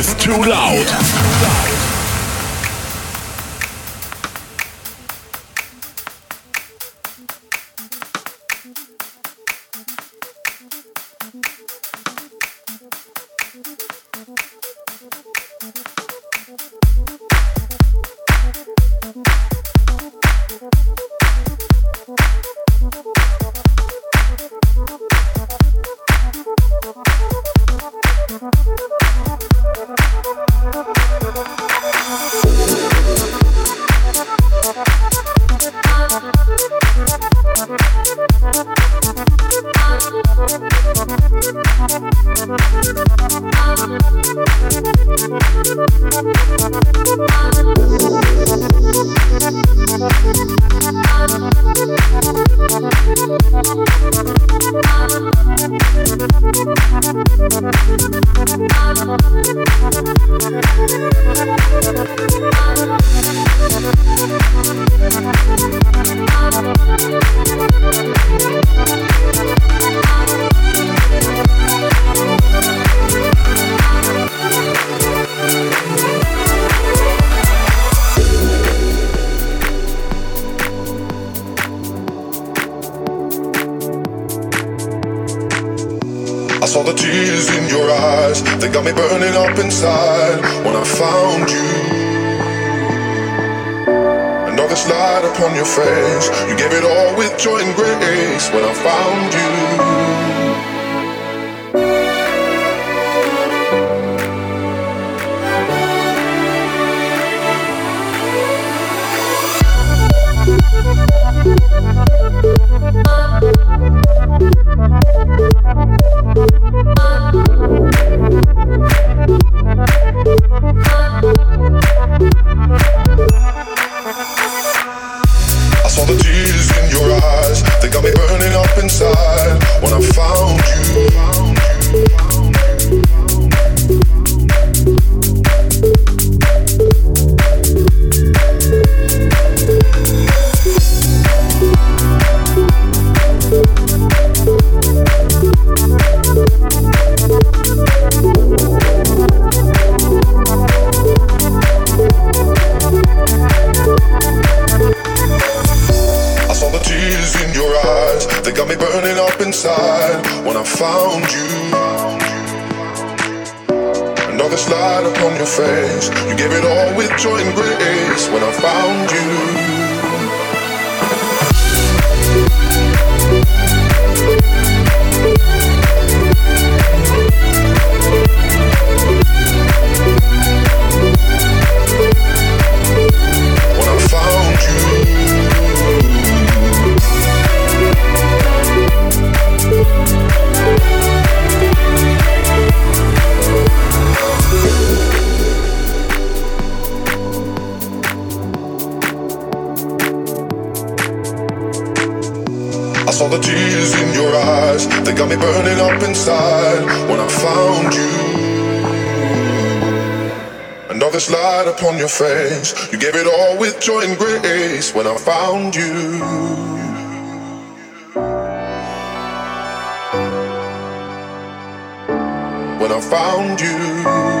is too loud. when I found you.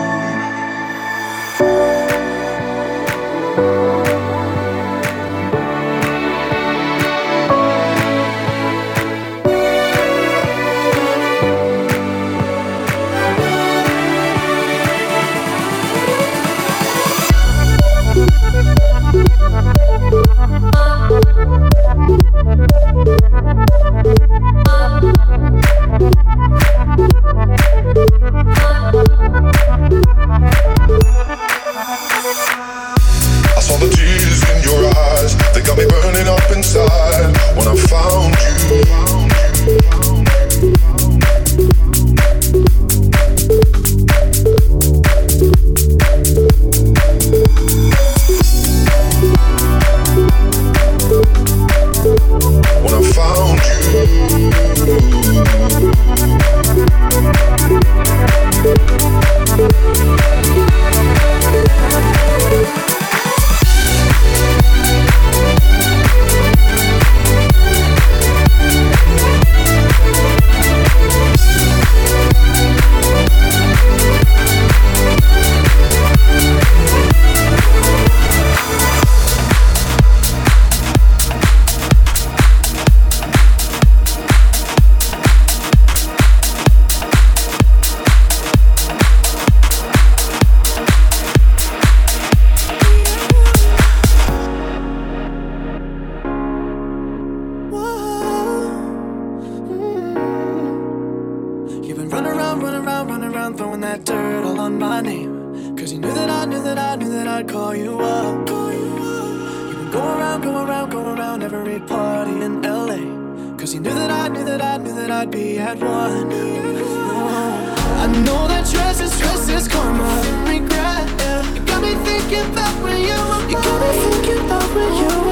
Thank you. I saw the tears in your eyes, they got me burning up inside. When I found Cause you knew that I knew that I knew that I'd be at one. I know that dress is dress is karma. Regret, yeah. You got me thinking about when you were You got me thinking about when you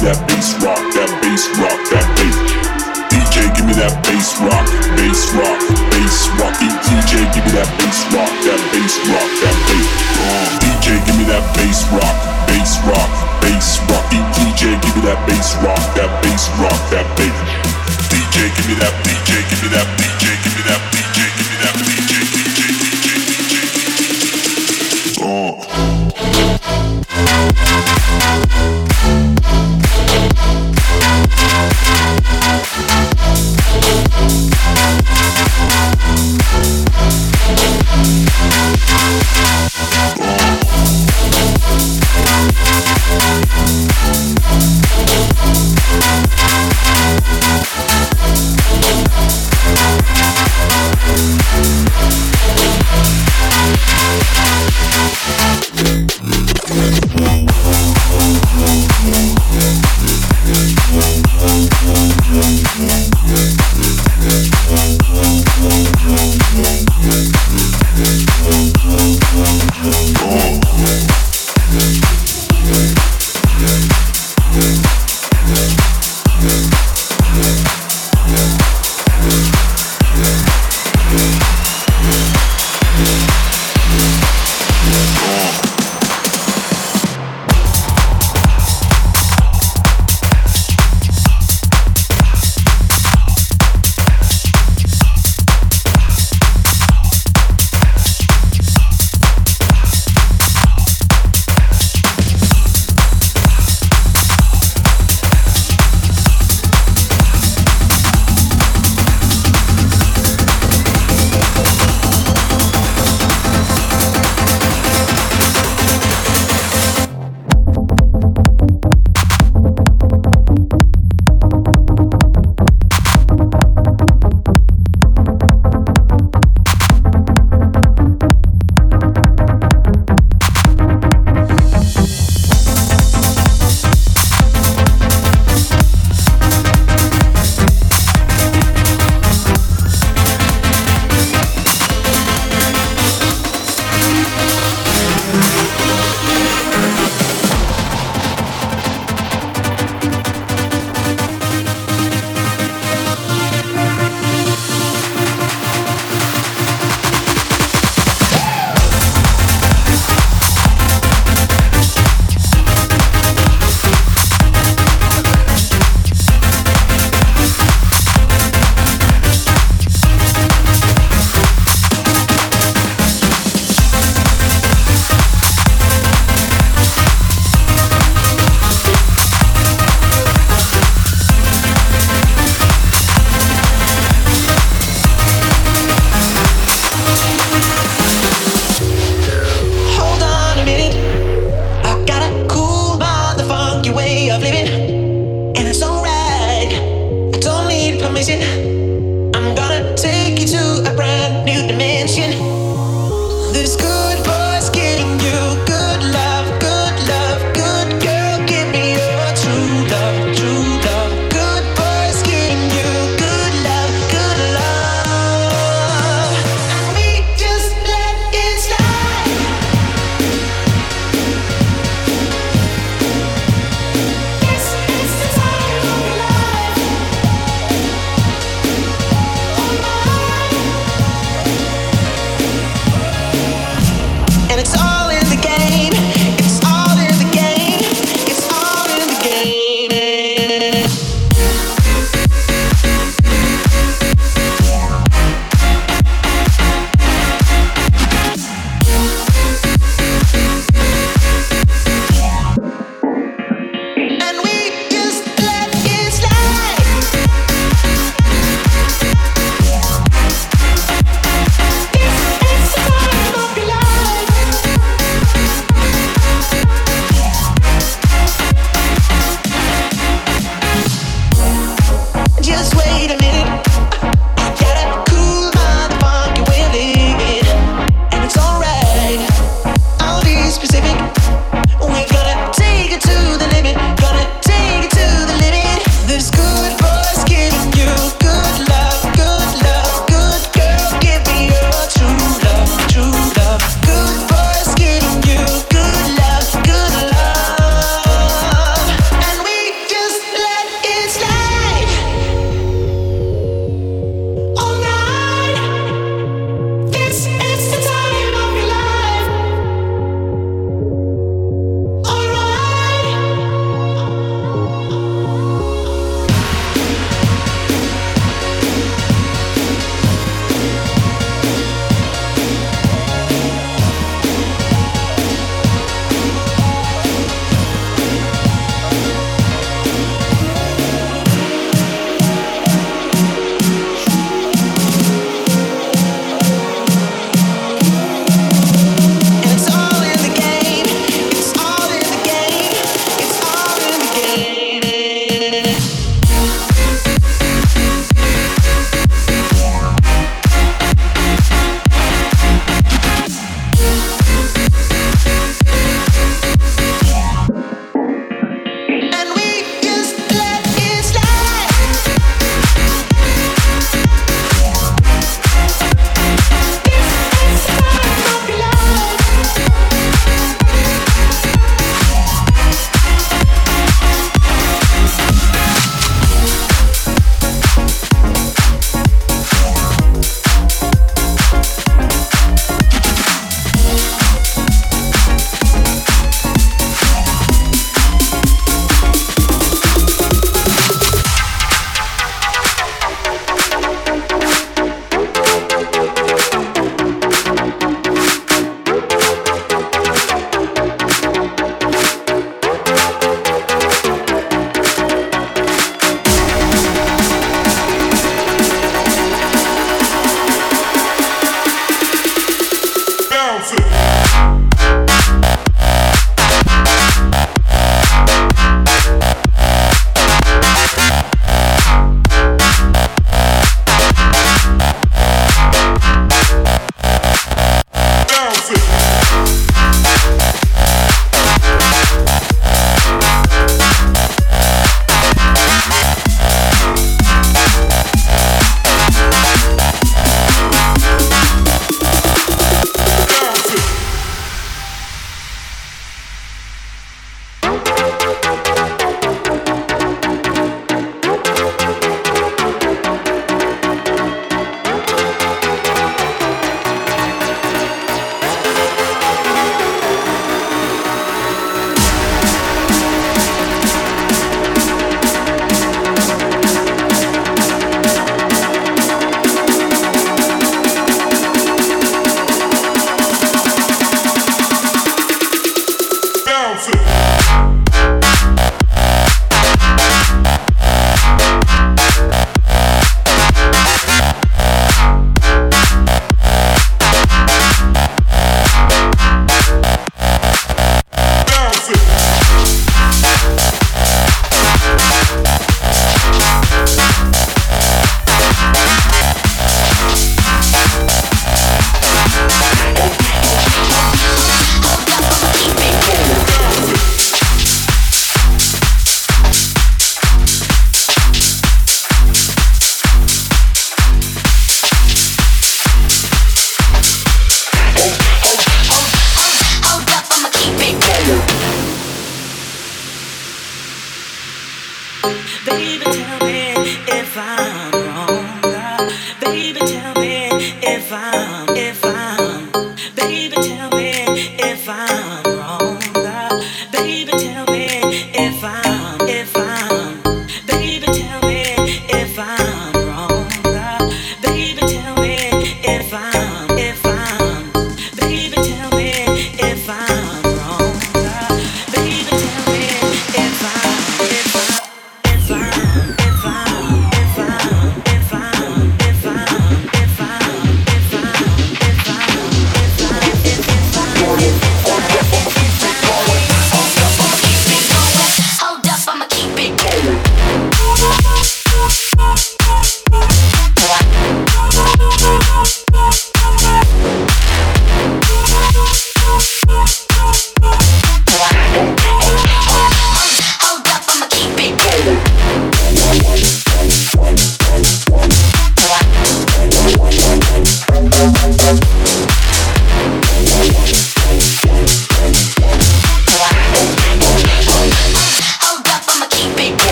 that bass rock, that bass rock, that bass. DJ, give me that bass rock, bass rock, bass rock. DJ, give me that bass rock, that bass rock, that bass. DJ, give me that bass rock, bass rock, bass rock. DJ, give me that bass rock.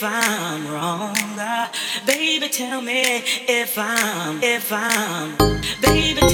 Hold if I'ma keep it going.